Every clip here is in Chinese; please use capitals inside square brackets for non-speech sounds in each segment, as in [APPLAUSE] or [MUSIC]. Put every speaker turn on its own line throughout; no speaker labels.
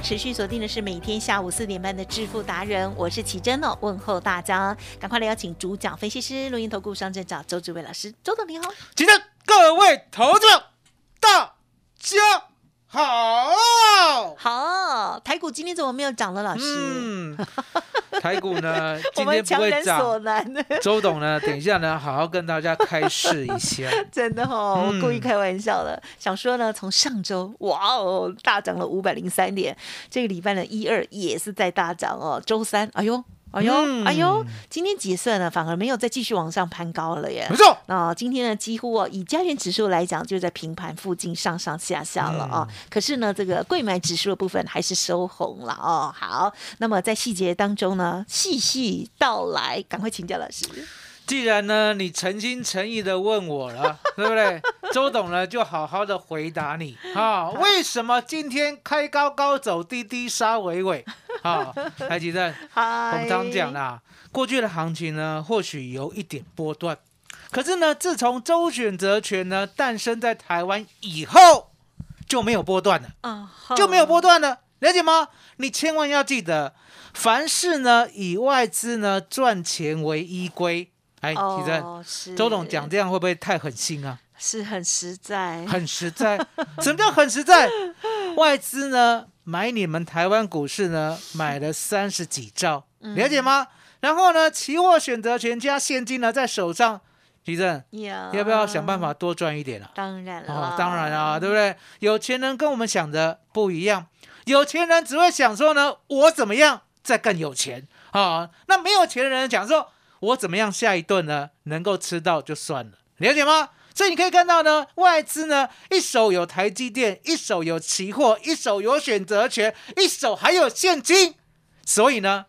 持续锁定的是每天下午四点半的致富达人，我是奇珍哦，问候大家，赶快来邀请主讲分析师、录音投顾商证找周志伟老师，周总你好。
请的各位投资者，大家好。
好，台股今天怎么没有涨了，老师？
嗯，[LAUGHS] 台股呢
我
今天不会
人所
涨。
难，
周董呢，等一下呢，好好跟大家开示一下。
真的哦，[LAUGHS] 我
嗯
故意开玩笑的，想说呢，从上周哇哦大涨了五百零三点，这个礼拜呢一二也是在大涨哦，周三哎呦哎呦、
嗯
哎呦，今天结算呢反而没有再继续往上攀高了耶
没。错，
那、今天呢，几乎哦，以加权指数来讲，就在平盘附近上上下下了啊、可是呢，这个贵买指数的部分还是收红了哦。好，那么在细节当中呢，细细道来，赶快请教老师。
既然呢你诚心诚意的问我了，[LAUGHS] 对不对？周董呢就好好的回答你啊，为什么今天开高高走低低杀尾尾？啊，台积电。
嗨，
我们常讲啦，过去的行情呢，或许有一点波段，可是呢，自从周选择权呢诞生在台湾以后，就没有波段了，
啊，
就没有波段了，了解吗？你千万要记得，凡事呢以外资呢赚钱为依归。哎，其正，
哦，
周董讲这样会不会太狠心啊？
是很实在，
很实在。[LAUGHS] 什么叫很实在？外资呢买你们台湾股市呢买了三十几兆，了解吗？然后呢，期货选择权加现金呢在手上，徐正要不要想办法？多赚一点啊？
当然了，
哦，当然啊，对不对？有钱人跟我们想的不一样，有钱人只会想说呢，我怎么样再更有钱啊、那没有钱的人讲说，我怎么样下一顿呢能够吃到就算了，了解吗？所以你可以看到呢，外资呢一手有台积电，一手有期货，一手有选择权，一手还有现金，所以呢，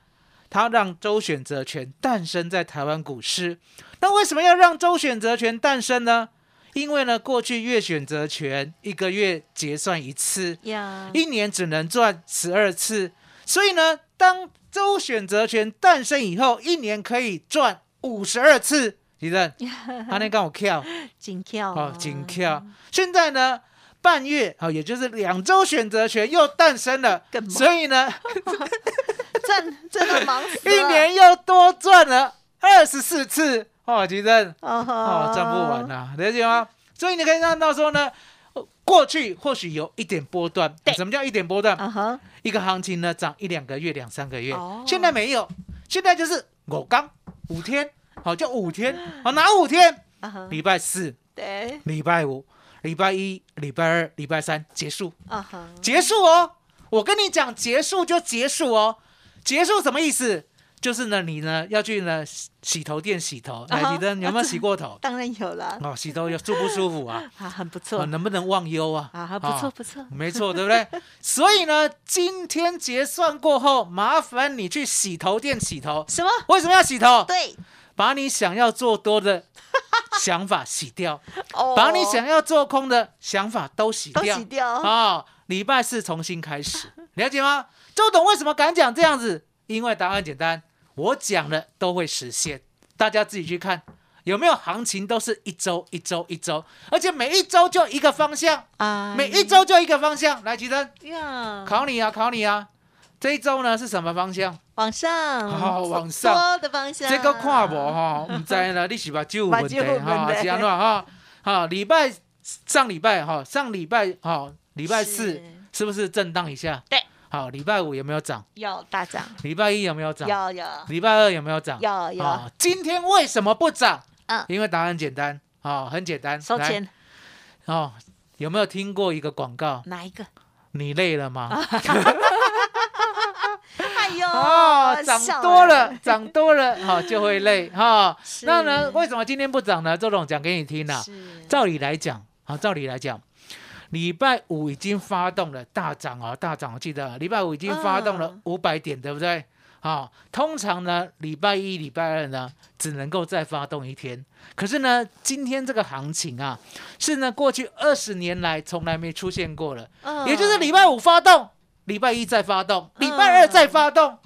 它让周选择权诞生在台湾股市。那为什么要让周选择权诞生呢？因为呢，过去月选择权一个月结算一次，
呀，
一年只能赚十二次，所以呢，当周选择权诞生以后，一年可以赚五十二次。李正，[LAUGHS] 他那跟我跳
紧跳
哦，紧跳。现在呢，半月哦，也就是两周选择权又诞生了所以呢，[LAUGHS]
赚真的忙死了，
一年又多赚了二十四次。哦，吉正，
哦
哦，赚不完呐、了解吗？所以你可以看到说呢，呃过去或许有一点波段，什么叫一点波段？一个行情呢涨一两个月、两三个月，
哦
现在没有，现在就是我刚五天，好、就五天，好、[GASPS] 哪五天？礼拜四、
对，
礼拜五、礼拜一、礼拜二、礼拜三结束，
啊哈，
结束哦。我跟你讲，结束就结束哦。结束什么意思？就是呢，你呢要去呢洗洗头店洗头，
啊
来，你的有没有洗过头？[LAUGHS]
当然有了，
哦，洗头有舒不舒服啊？[LAUGHS]
啊，很不
哦
错，
能不能忘忧啊？
啊，不错不错，
没错，对不对？[LAUGHS] 所以呢，今天结算过后，麻烦你去洗头店洗头。
什么？
为什么要洗头？
对，
把你想要做多的想法洗掉，
哦
把你想要做空的想法都洗
都
掉。
洗掉，
啊，礼拜四重新开始，了解吗？周董为什么敢讲这样子？因为答案简单，我讲的都会实现，大家自己去看。有没有行情都是一周一周一周，而且每一周就一个方向，
啊
每一周就一个方向。来，吉珍，考你啊，考你啊！这一周呢是什么方向？
往上，
好往上
多的方向，
这个看无哈，唔知呢，你是把酒有 [LAUGHS] 问题哈，是安怎哈？好，礼拜上礼拜哈，上礼拜好，礼拜四
是
是不是震荡一下？
对。
好，礼拜五有没有涨？
有大涨，
礼拜一有没有涨？
有有
礼拜二有没有涨？
有有，
啊，今天为什么不涨？
嗯
因为答案简单啊，很简单。来
收钱
哦，有没有听过一个广告？
哪一个？
你累了吗？[LAUGHS]
哎呦，[LAUGHS]
哦，涨多
了
了，涨多了，好就会累 [LAUGHS] 哈。
是
那呢，为什么今天不涨呢？周董讲给你听啦。
是
照理来讲，好，照理来讲，礼拜五已经发动了大涨啊，大涨，我记得礼拜五已经发动了
嗯
五百点，对不对？好，通常呢，礼拜一、礼拜二呢，只能够再发动一天。可是呢，今天这个行情啊，是呢过去二十年来从来没出现过了。
嗯
也就是礼拜五发动，礼拜一再发动，礼拜二再发动。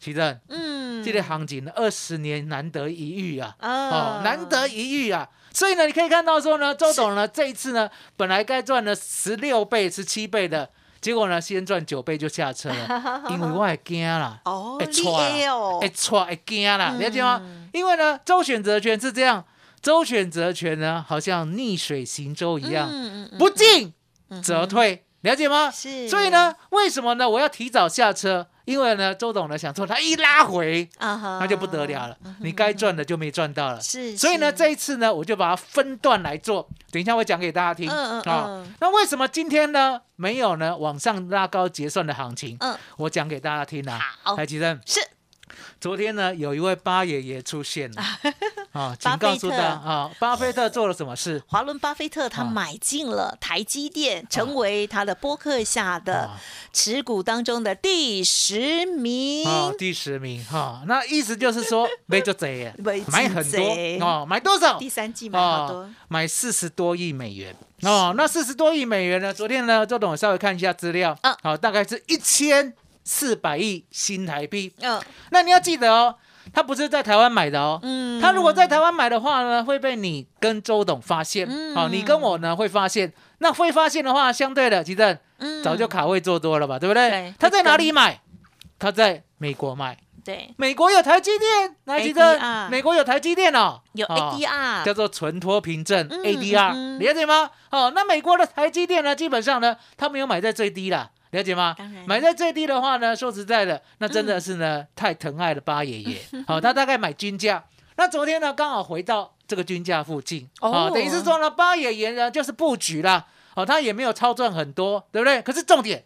其实
嗯。
这类行情呢，二十年难得一遇啊，哦。
哦，
难得一遇啊。所以呢，你可以看到说呢，周董呢这一次呢，本来该赚了十六倍、十七倍的，结果呢，先赚九倍就下车了，[LAUGHS] 因为我也惊啦，
哦，你
会错啊
会哦。
哎，错会惊啦，了解吗？
嗯？
因为呢，周选择权是这样，周选择权呢，好像逆水行舟一样，不进
嗯。
则退，了解吗？
是，
所以呢，为什么呢？我要提早下车，因为呢，周董呢想说他一拉回，那就不得了了，你该赚的就没赚到了。
是，
所以呢，
是
这一次呢，我就把它分段来做，等一下我讲给大家听啊
嗯。
那为什么今天呢没有呢往上拉高结算的行情？
嗯
我讲给大家听啊。
好
台积电
是
昨天呢有一位八爷爷出现了啊，[LAUGHS] 告诉他啊，巴菲特做了什么事？
华伦巴菲特他
啊
买进了台积电，成为他的播客下的
啊
持股当中的第十名。
啊，第十名哈，那意思就是说 [LAUGHS] 没做贼买很多哦，买多少？
第三季买好多，
哦，买四十多亿美元哦。那四十多亿美元呢？昨天呢，周董稍微看一下资料，
啊
好、大概是一千四百亿新台币。
嗯。
那你要记得哦，他不是在台湾买的哦。
嗯。
他如果在台湾买的话呢，会被你跟周董发现，好、
嗯
你跟我呢会发现。那会发现的话，相对的，其实
嗯。
早就卡位做多了吧，对不对？
对
他在哪里买？他在美国买，
对。
美国有台积电，来记得
ADR
美国有台积电哦，
有
哦
ADR
叫做存托凭证
嗯
ADR，
嗯。
了解吗？哦，那美国的台积电呢，基本上呢，他没有买在最低啦，了解吗？买在最低的话呢，说实在的，那真的是呢、太疼爱了八爷爷。[LAUGHS] 好、他大概买均价，那昨天呢刚好回到这个均价附近，
哦。
哦，等于是说呢，八爷爷呢就是布局啦，哦，他也没有超赚很多，对不对？可是重点，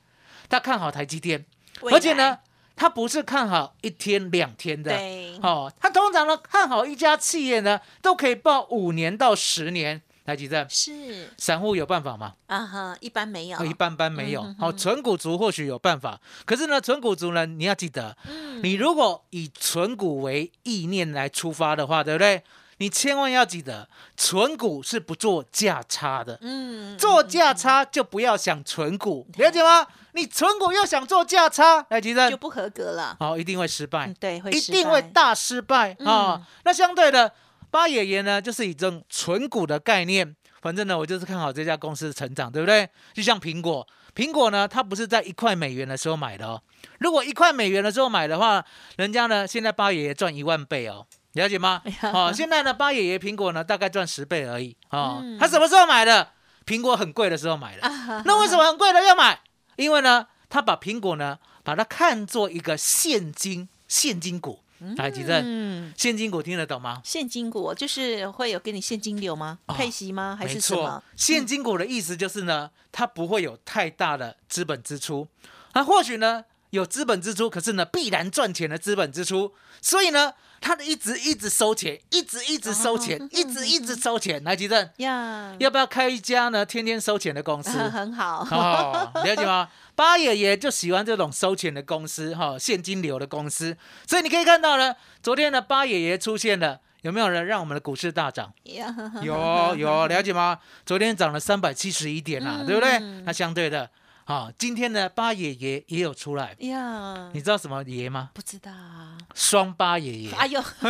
他看好台积电，而且呢，他不是看好一天两天的，
对。
哦，他通常呢看好一家企业呢，都可以报五年到十年。台积电，
是。
散户有办法吗？
啊哈，一般没有，
一般般没有。
嗯。
好、纯股族或许有办法，可是呢，纯股族呢，你要记得，
嗯。
你如果以纯股为意念来出发的话，对不对？你千万要记得，纯股是不做价差的。
嗯
做价差就不要想纯股，了解吗？你纯股又想做价差，台积电
就不合格了，
好、一定会失败。
嗯，，对，会
一
失败。
定会大失败。啊、
嗯
那相对的，八爷爷呢，就是以这种纯股的概念，反正呢，我就是看好这家公司的成长，对不对？就像苹果，苹果呢，它不是在一块美元的时候买的哦。如果一块美元的时候买的话，人家呢现在八爷爷赚一万倍哦。了解吗？哦，现在呢，八爷爷苹果呢大概赚十倍而已哦。
嗯
他什么时候买的？苹果很贵的时候买的。那为什么很贵的要买？因为呢，他把苹果呢，把它看作一个现金现金股。来，吉正，
嗯，
现金股听得懂吗？
现金股就是会有给你现金流吗？
哦
配息吗？还是什么？，
现金股的意思就是呢，它不会有太大的资本支出，那或许呢有资本支出，可是呢必然赚钱的资本支出，所以呢，它一直一直收钱，一直一直收钱，一直一直收钱。来，吉正，
呀，
要不要开一家呢天天收钱的公司？[LAUGHS]
很好，
哦，了解吗？[LAUGHS] 八爷爷就喜欢这种收钱的公司，哈、现金流的公司。所以你可以看到呢，昨天的八爷爷出现了，有没有人让我们的股市大涨？有有，了解吗？昨天涨了三百七十一点啦、
嗯
对不对？那相对的，啊、今天呢，八爷爷也有出来，
呀，
你知道什么爷吗？
不知道啊？
双八爷爷。
哎呦，[LAUGHS]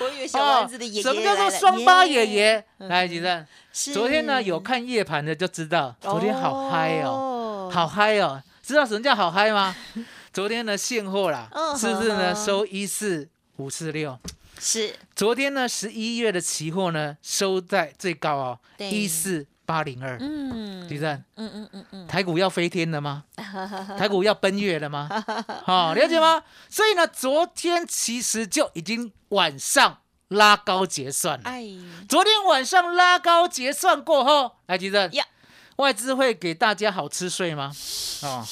我以为小丸子的爷爷
哦什么叫做双八爷？爷？
嗯
来，吉正，昨天呢有看夜盘的就知道，昨天好嗨哦，
哦
好嗨哦！知道什么叫好嗨吗？[LAUGHS] 昨天的现货啦，
嗯
是不是呢收一四五四六？
是
昨天呢十一月的期货呢收在最高哦，一四八零二。
嗯
地震，
嗯嗯嗯嗯，
台股要飞天了吗？[LAUGHS] 台股要奔月了吗？[LAUGHS] 好、了解吗？所以呢，昨天其实就已经晚上拉高结算了。
哎
昨天晚上拉高结算过后，来吉正
呀，
外资会给大家好吃睡吗？哦，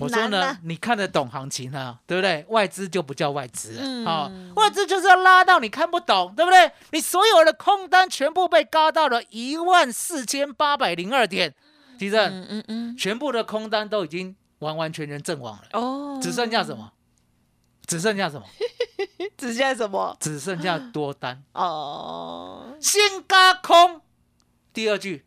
我说呢你看得懂行情啊，对不对？外资就不叫外资了，
嗯
哦，外资就是要拉到你看不懂，对不对？你所有的空单全部被嘎到了一万四千八百零二点，吉正，
嗯嗯嗯，
全部的空单都已经完完全全阵亡了，
哦，
只剩下什么？只剩下什么？[LAUGHS]
只剩下什么？
只剩下多单，
哦，
先嘎空。第二句，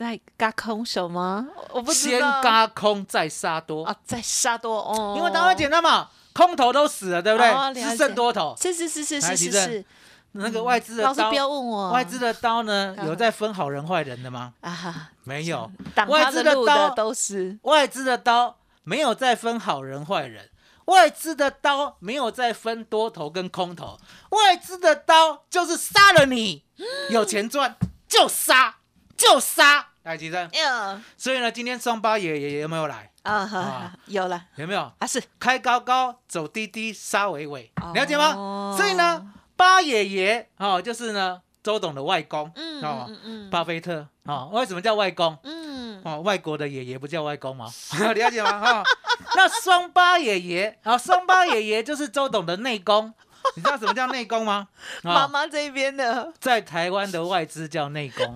在嘎空手吗？我不知
先
道。
嘎空再杀多，
啊，在杀多哦，
因为答案简单嘛，空头都死了，对不对？
哦了解
只剩多头。
是是是是是是是，
那个外资的
老师
刀
不，要问我，
外资的刀呢，[LAUGHS]
嗯
有在分好人坏人的吗？
啊哈，
没有，
挡
外
他的路
资的刀
的都是
外资的刀没有在分好人坏人，外资的刀没有再分多头跟空头，外资的刀就是杀了你，有钱赚就杀就杀。来，吉正，
呀
所以呢，今天双八爷爷有没有来？
啊有了
有没有？
啊是
开高高，走低低，杀尾尾，
哦
了解吗？所以呢，八爷爷哦，就是呢周董的外公，
嗯
哦，
嗯嗯
巴菲特哦，为什么叫外公？
嗯
哦，外国的爷爷不叫外公吗？[LAUGHS] [LAUGHS] 了解吗？哈、那双八爷爷啊，双八爷爷就是周董的内公。[LAUGHS] 你知道什么叫内功吗？啊 [LAUGHS]
妈妈这边的。
在台湾的外资叫内公，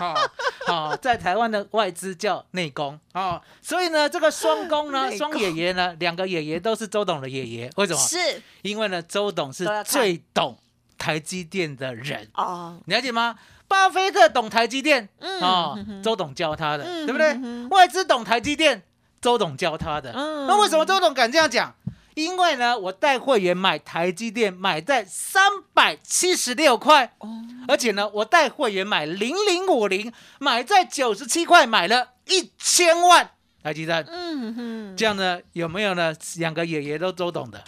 哦 [LAUGHS] 哦，在台湾的外资叫内功。哦，所以呢，这个双公呢，双爷爷呢，两个爷爷都是周董的爷爷，为什么？
是。
因为呢，周董是最懂台积电的人，
哦，
你了解吗？巴菲特懂台积电，
嗯
哦周董教他的，
嗯
对不对？外资懂台积电，周董教他的。
嗯。
那为什么周董敢这样讲？因为呢，我带会员买台积电，买在三百七十六块，
哦
而且呢，我带会员买零零五零，买在九十七块，买了一千万台积电。
嗯哼，
这样呢，有没有呢？两个爷爷都都懂的，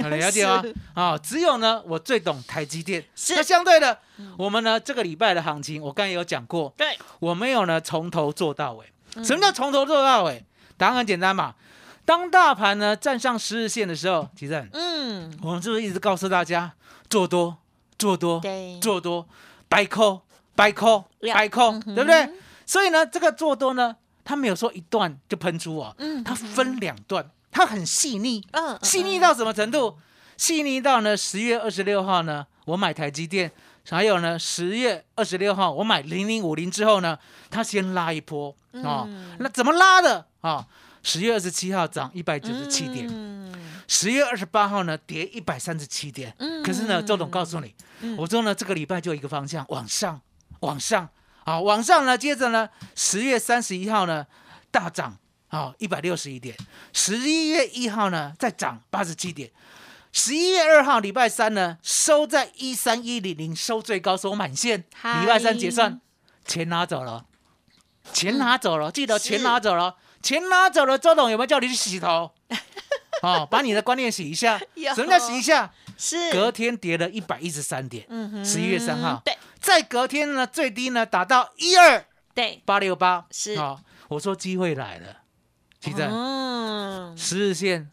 有 [LAUGHS] 了解吗
是？
啊、只有呢，我最懂台积电。
是
那相对的，我们呢这个礼拜的行情，我刚才有讲过，
对，
我没有呢从头做到尾。
嗯
什么叫从头做到尾？答案很简单嘛。当大盘呢站上十日线的时候，其实
嗯。
我们是不是一直告诉大家做多、做多、
对。
做多，白扣、白扣、
呀
白扣，对不对？所以呢，这个做多呢，它没有说一段就喷出哦，
嗯
它分两段，它很细腻，
嗯
细腻到什么程度？细腻到呢，十月二十六号呢，我买台积电，还有呢，十月二十六号我买零零五零之后呢，它先拉一波啊，
嗯
那怎么拉的？啊？十月二十七号涨一百九十七点，
嗯。
十月二十八号呢跌一百三十七点。
嗯
可是呢，周董告诉你，我说呢，这个礼拜就一个方向，往上，往上，啊，往上呢，接着呢，十月三十一号呢大涨啊一百六十一点，十一月一号呢再涨八十七点。十一月二号礼拜三呢，收在一三一零零，收最高，收满线。
嗨。
礼拜三结算，钱拿走了，钱拿走了，记得钱拿走了，钱拿走了。周董有没有叫你去洗头？[LAUGHS] 哦，把你的观念洗一下。什么叫洗一下？
是。
隔天跌了一百一十三点，
嗯哼。
十一月三号，
对。
在隔天呢，最低呢达到一二
对。
八六八，
是。
哦，我说机会来了，记得
嗯。
十日线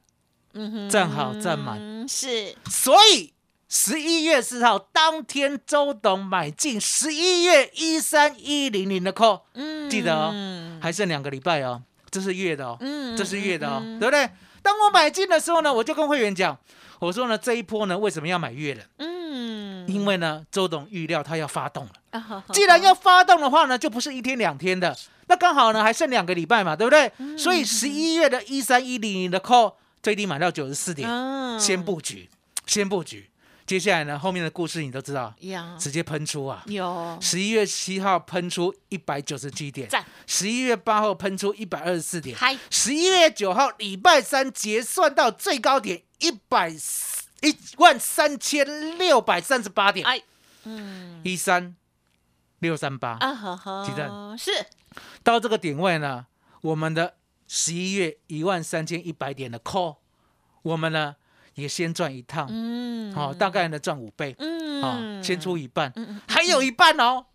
嗯哼。
站好站满，
嗯是。
所以十一月四号当天，周董买进十一月一三一零零的 call，
嗯。
记得哦，还剩两个礼拜哦，这是月的哦，
嗯
这是月的哦，对不对？当我买进的时候呢，我就跟会员讲，我说呢这一波呢为什么要买月的？
嗯
因为呢周董预料他要发动了。
啊好好
既然要发动的话呢，就不是一天两天的，那刚好呢还剩两个礼拜嘛，对不对？
嗯
所以十一月的一三一零零的 call 最低买到九十四点，
嗯
先布局，先布局。接下来呢，后面的故事你都知道，直接喷出啊！
有。
十一月七号喷出一百九十七点
赞，
十一月八号喷出一百二十四点，
嗨。
十一月九号礼拜三结算到最高点一百一万三千六百三十八点，
哎嗯。
一三六三八。
啊哈哈
鸡蛋。
是。
到这个点位呢，我们的十一月一万三千一百点的 call，我们呢也先赚一趟，
嗯。
好、大概呢赚五倍，
嗯。
啊，先出一半，
嗯嗯
还有一半哦，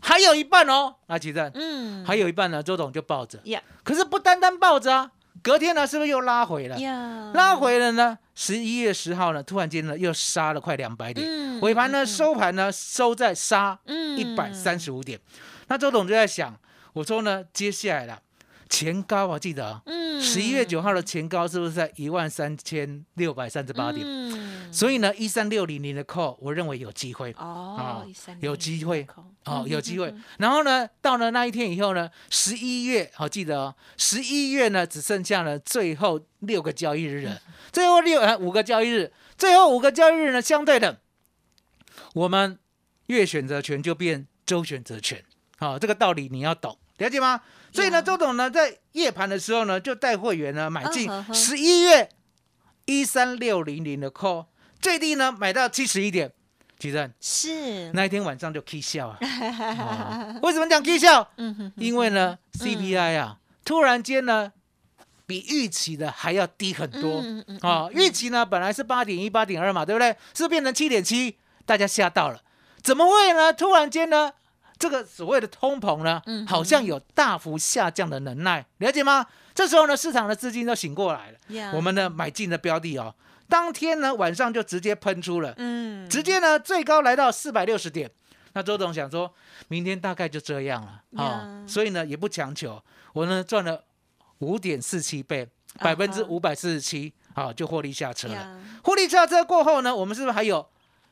还有一半哦，啊，其实
嗯。
还有一半呢，周董就抱着，
呀
可是不单单抱着啊，隔天呢是不是又拉回了？
呀
拉回了呢，十一月十号呢，突然间呢又杀了快两百点，
嗯
尾盘呢收盘呢收在杀
嗯。
一百三十五点，那周董就在想，我说呢，接下来了前高啊，记得啊，
嗯。
十一月九号的前高是不是在一万三千六百三十八点？
嗯。
所以呢，一三六零零的 call，我认为有机会。
哦
啊
，13
有机会。
口
哦，
嗯
有机会。
嗯。[LAUGHS]
然后呢，到了那一天以后呢，十一月，好记得哦，十一月呢只剩下了最后六个交易日了，最后六呃五个交易日，最后五个交易日呢，相对的，我们月选择权就变周选择权，好、这个道理你要懂，了解吗？所以呢，周董呢在夜盘的时候呢，就带会员呢买进十一月一三六零零的 call，最低呢买到七十一点，其实
是
那一天晚上就 K 笑啊、[LAUGHS] 哦为什么讲 K 笑？
嗯哼
因为呢，CPI 啊，突然间呢，比预期的还要低很多
嗯嗯
啊。预期呢本来是八点一、八点二嘛，对不对？是变成七点七，大家吓到了。怎么会呢？突然间呢，这个所谓的通膨呢
嗯，
好像有大幅下降的能耐，了解吗？这时候呢，市场的资金都醒过来了，我们呢买进的标的哦，当天呢晚上就直接喷出了。
嗯。
直接呢最高来到四百六十点。那周董想说，明天大概就这样了啊、
呀
所以呢也不强求，我呢赚了五点四七倍，
啊
百分之五百四十七，好就获利下车了。
呀
获利下车过后呢，我们是不是还有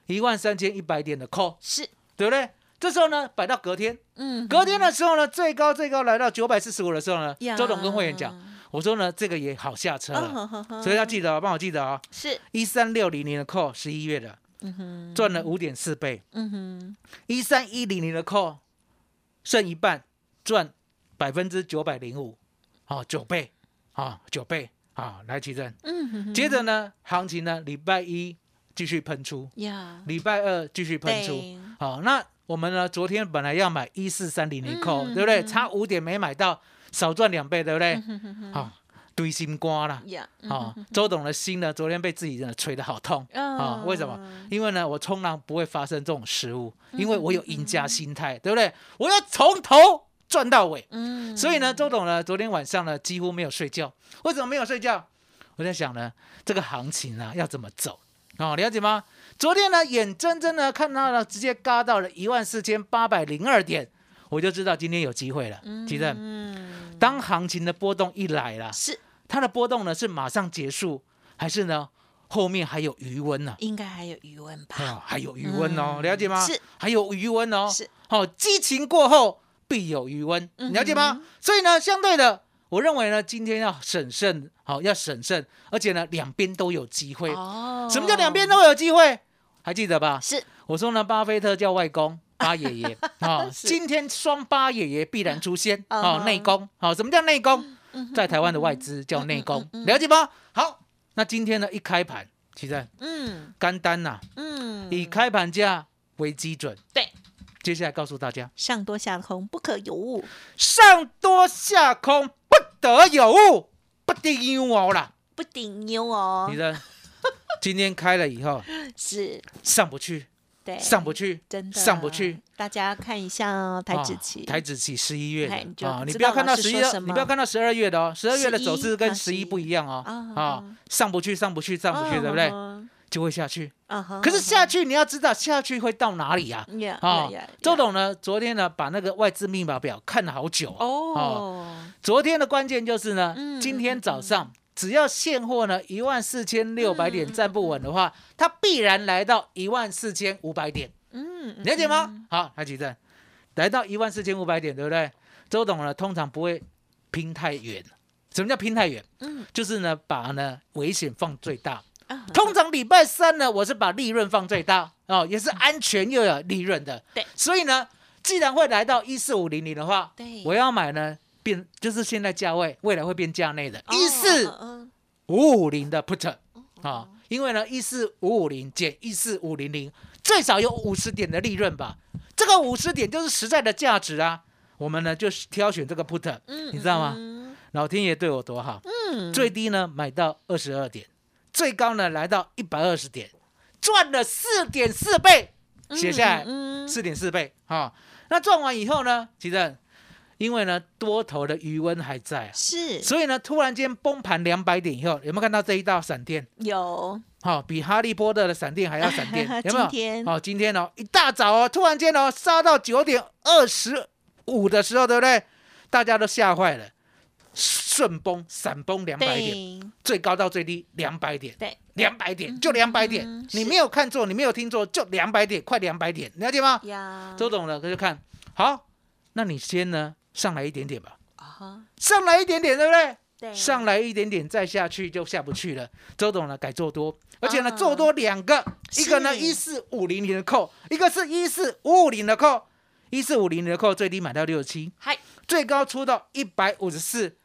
一万三千一百点的 call，
是。
对不对？这时候呢摆到隔天，
嗯
隔天的时候呢最高最高来到九百四十五的时候呢，周董跟会员讲，我说呢这个也好下车
嗯
了，所以要记得哦，帮我记得哦，
是。
一三六零零的 call 十一月的
嗯哼。
赚了五点四倍。
嗯哼。
一三一零零的 call 剩一半，赚百分之九百零五，哦，九倍，啊、九倍，啊、来奇正。
嗯哼哼。
接着呢，行情呢，礼拜一继续喷出，
呀。
礼拜二继续喷出
对，
好、那我们呢，昨天本来要买一四三零零
嗯
对不对？
嗯
差五点没买到，少赚两倍，对不对？
嗯哼哼哼
好、堆心瓜啦。
呀
啊、周董的心呢，昨天被自己真的捶得好痛啊、为什么？因为呢，我冲浪不会发生这种失误，因为我有赢家心态，对不对？我要从头赚到尾。
嗯
所以呢，周董呢，昨天晚上呢几乎没有睡觉。为什么没有睡觉？我在想呢，这个行情啊要怎么走？哦，了解吗？昨天呢，眼睁睁的看到了直接嘎到了一万四千八百零二点，我就知道今天有机会了。提正，
嗯
当行情的波动一来了，
是
它的波动呢是马上结束，还是呢后面还有余温呢、
应该还有余温吧？
啊？还有余温哦，
嗯
了解吗？
是，
还有余温哦。
是，
好、激情过后必有余温，
嗯
了解吗？所以呢，相对的，我认为呢，今天要审慎，好、要审慎，而且呢，两边都有机会。
哦
什么叫两边都有机会？还记得吧？
是
我说呢，巴菲特叫外公。八爷爷啊，[LAUGHS]
是
今天双八爷爷必然出现
嗯
啊，
哼
内功好，什么叫内功？在台湾的外资叫内功，了解吗？好，那今天呢一开盘，其实
嗯
干单呐，
嗯
以开盘价为基准。
对，
接下来告诉大家，
上多下空不可有误，
上多下空不得有误，不定有哦啦。
不顶牛哦。
你，的 [LAUGHS] 今天开了以后
是。
上不去，
对
上不去，
真的。
上不去。
大家看一下哦台指
啊
期，
台子期十一月啊，你
知
不要看到十一你不要看到十二月的哦，十二月的走势
11啊
跟十一
11
不一样哦。
啊
啊，上不去，上不去，上不去，对不对？
嗯
就会下去。
嗯哼
可是下去你要知道下去会到哪里呀？
呀
啊周董呢，昨天呢把那个外资密码表看了好久哦。
哦，
昨天的关键就是呢
嗯，
今天早上只要现货呢一万四千六百点站不稳的话，它必然来到一万四千五百点，
嗯，
了解吗？好，来举证，来到一万四千五百点，对不对？周董呢通常不会拼太远，什么叫拼太远？
嗯。
就是呢把呢危险放最大。
啊。
通常礼拜三呢，我是把利润放最大。哦，也是安全又有利润的。
对，
所以呢，既然会来到一四五零零的话，
对。
我要买呢变就是现在价位，未来会变价内的
哦
一四五五零的 put 啊，因为呢一四五五零减一四五零零，最少有五十点的利润吧，这个五十点就是实在的价值啊。我们呢就是挑选这个 put，
嗯
你知道吗？
嗯。
老天爷对我多好，
嗯，
最低呢买到二十二点，最高呢来到一百二十点，赚了四点四倍，写下来
嗯，
四点四倍啊、那赚完以后呢，其实因为呢多头的余温还在啊，
是。
所以呢突然间崩盘两百点以后，有没有看到这一道闪电？
有。
好、比哈利波特的闪电还要闪电，[LAUGHS] 有没有？
今天。
好、今天哦，一大早哦，突然间哦，杀到九点二十五的时候，对不对？大家都吓坏了，顺崩、闪崩两百点，最高到最低两百点，
对，
两百点就两百点，
嗯
你没有看错，你没有听错，就两百点，快两百点，了解吗？
呀，
周董呢，他就看好，那你先呢上来一点点吧，
啊，
上来一点点，对不对？
对，
上来一点点，再下去就下不去了。周董呢改做多，而且呢
啊。
做多两个，一个呢一四五零零的扣，一个是一四五五零的扣，一四五零零的扣最低买到六十七，
嗨，
最高出到一百五十四，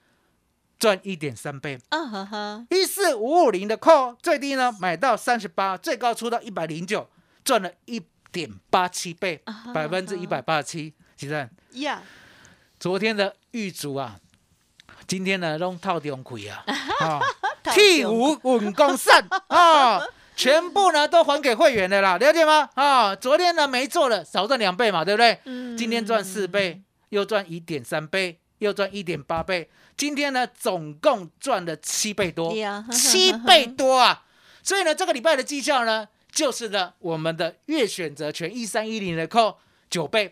赚一点三倍。
嗯呵呵，
一四五五零的扣最低呢买到三十八，最高出到一百零九，赚了一点八七倍百分之一百八十七。其实
呀，
昨天的玉竹啊，今天呢都套中亏 [LAUGHS] 啊，啊。
太
替
凶
无稳功散 [LAUGHS] 啊，全部呢都还给会员的啦，了解吗？啊，昨天呢没做了，少赚两倍嘛，对不对？
嗯
今天赚四倍，又赚一点三倍，又赚一点八倍，今天呢总共赚了七倍多，七倍多啊！所以呢，这个礼拜的绩效呢，就是呢我们的月选择权一三一零的扣九倍，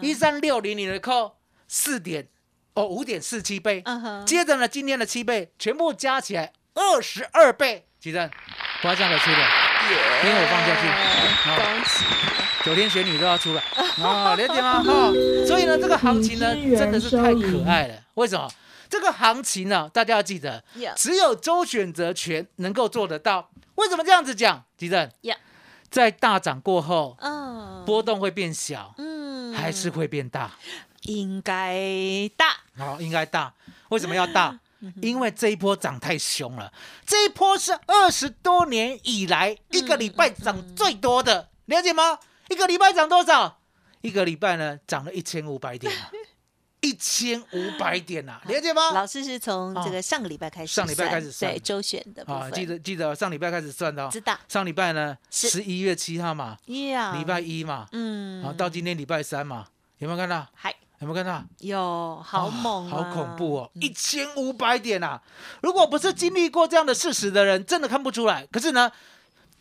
一三六零零的扣四点哦五点四七倍，
嗯哼，
接着呢，今天的七倍全部加起来二十二倍，几正，不要这样的出的，因为我放下去。好
恭喜，
九天玄女都要出来。[LAUGHS] 啊，了解吗？哈、所以呢，这个行情呢，真的是太可爱了。为什么？这个行情呢，大家要记得，只有周选择权能够做得到。为什么这样子讲？吉正
呀，
在大涨过后，
嗯，
波动会变小，
嗯。
还是会变大？
应该大，
好、应该大。为什么要大？
嗯。
因为这一波涨太凶了，这一波是二十多年以来一个礼拜涨最多的，了解吗？一个礼拜涨多少？一个礼拜呢涨了一千五百点啊，[LAUGHS] 一千五百点啊，了解吗？
老师是从这个上个礼拜开始算，
上礼拜开始算。
对周选的
啊，
分，
记得记得上礼拜开始算的哦，
知道。
上礼拜呢十一月七号嘛，
呀，
礼拜一嘛，
嗯，
啊到今天礼拜三嘛，有没有看到？
还
有没有看到？
有好猛、啊
好恐怖哦！一千五百点啊！如果不是经历过这样的事实的人，真的看不出来。可是呢，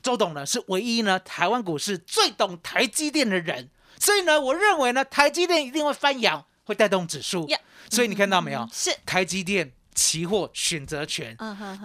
周董呢是唯一呢台湾股市最懂台积电的人，所以呢，我认为呢台积电一定会翻扬，会带动指数
呀。
所以你看到没有？
是，
台积电期货选择权，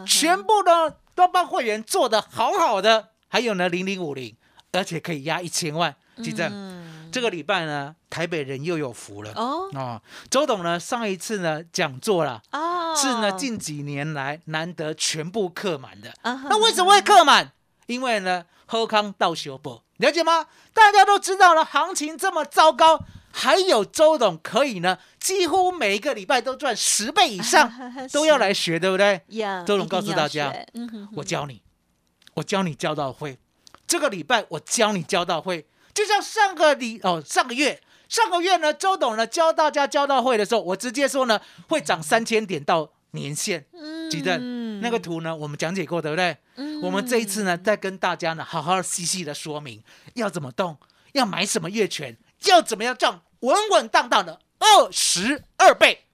全部呢都帮会员做的好好的，还有呢零零五零，而且可以压一千万。记正，
嗯，
这个礼拜呢，台北人又有福了。
哦
哦，周董呢上一次呢讲座啦，
哦，
是呢近几年来难得全部客满的。那为什么会客满？因为呢喝康到修补，了解吗？大家都知道了，行情这么糟糕，还有周董可以呢，几乎每一个礼拜都赚十倍以上，[LAUGHS] 都要来学，对不对？
呀？
周董告诉大家，
嗯哼哼
我教你，我教你教到会。这个礼拜我教你教到会，就像上个礼哦上个月上个月呢，周董呢教大家交到会的时候，我直接说呢会涨三千点到年线。记得
嗯
那个图呢，我们讲解过，对不对？我们这一次呢，再跟大家呢好好细细的说明要怎么动，要买什么月权，要怎么样赚稳稳当当的二十二倍。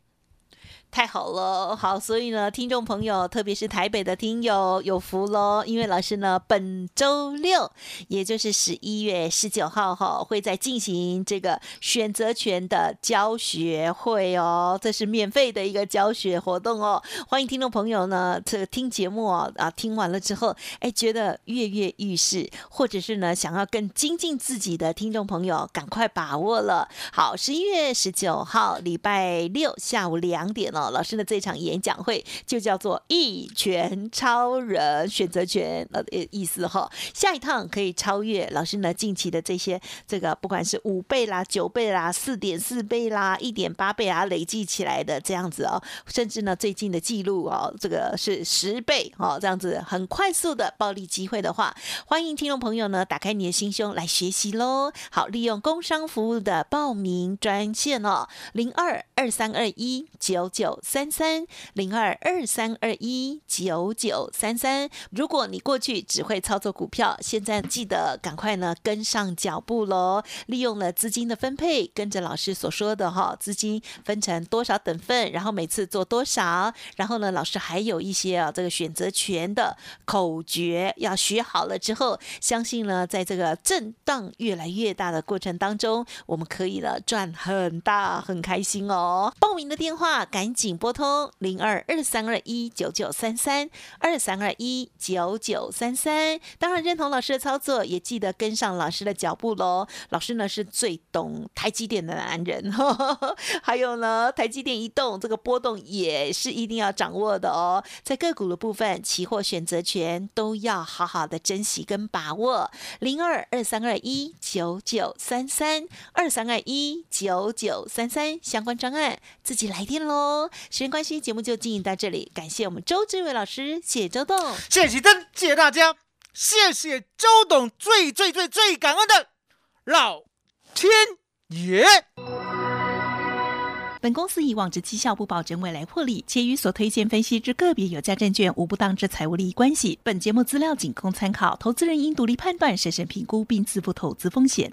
太好了，好，所以呢，听众朋友，特别是台北的听友有福喽，因为老师呢，本周六，也就是十一月十九号哈，会在进行这个选择权的教学会哦，这是免费的一个教学活动哦，欢迎听众朋友呢，这个听节目，啊，听完了之后，哎，觉得跃跃欲试，或者是呢，想要更精进自己的听众朋友，赶快把握了。好，十一月十九号，礼拜六下午两点哦，老师的这场演讲会就叫做“一拳超人”选择权呃意思哈。下一趟可以超越老师呢近期的这些这个不管是五倍啦、九倍啦、四点四倍啦、一点八倍啊，累计起来的这样子哦，甚至呢最近的记录哦，这个是十倍哦，这样子很快速的暴利机会的话，欢迎听众朋友呢打开你的心胸来学习喽。好，利用工商服务的报名专线哦，零二二三二一九九九三三零二二三二一九九三三。如果你过去只会操作股票，现在记得赶快呢跟上脚步喽！利用了资金的分配，跟着老师所说的哈，资金分成多少等份，然后每次做多少，然后呢，老师还有一些啊这个选择权的口诀要学好了之后，相信呢，在这个震荡越来越大的过程当中，我们可以呢赚很大，很开心哦！报名的电话赶紧拨通零二二三二一九九三三二三二一九九三三。当然认同老师的操作，也记得跟上老师的脚步喽。老师呢是最懂台积电的男人，[LAUGHS] 还有呢，台积电一动，这个波动也是一定要掌握的哦。在个股的部分，期货选择权都要好好的珍惜跟把握。零二二三二一九九三三二三二一九九三三相关专案自己来电喽。时间关系，节目就进行到这里，感谢我们周志伟老师，谢谢周董。
谢谢灯，谢谢大家，谢谢周董，最最最最感恩的老天爷。
本公司以往之绩效不保证未来获利，且与所推荐分析之个别有价证券无不当之财务利益关系。本节目资料仅供参考，投资人应独立判断、审慎评估并自负投资风险。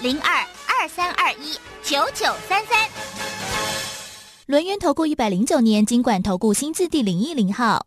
零二二三二一九九三三。
轮源投顾一百零九年金管投顾新字第零一零号。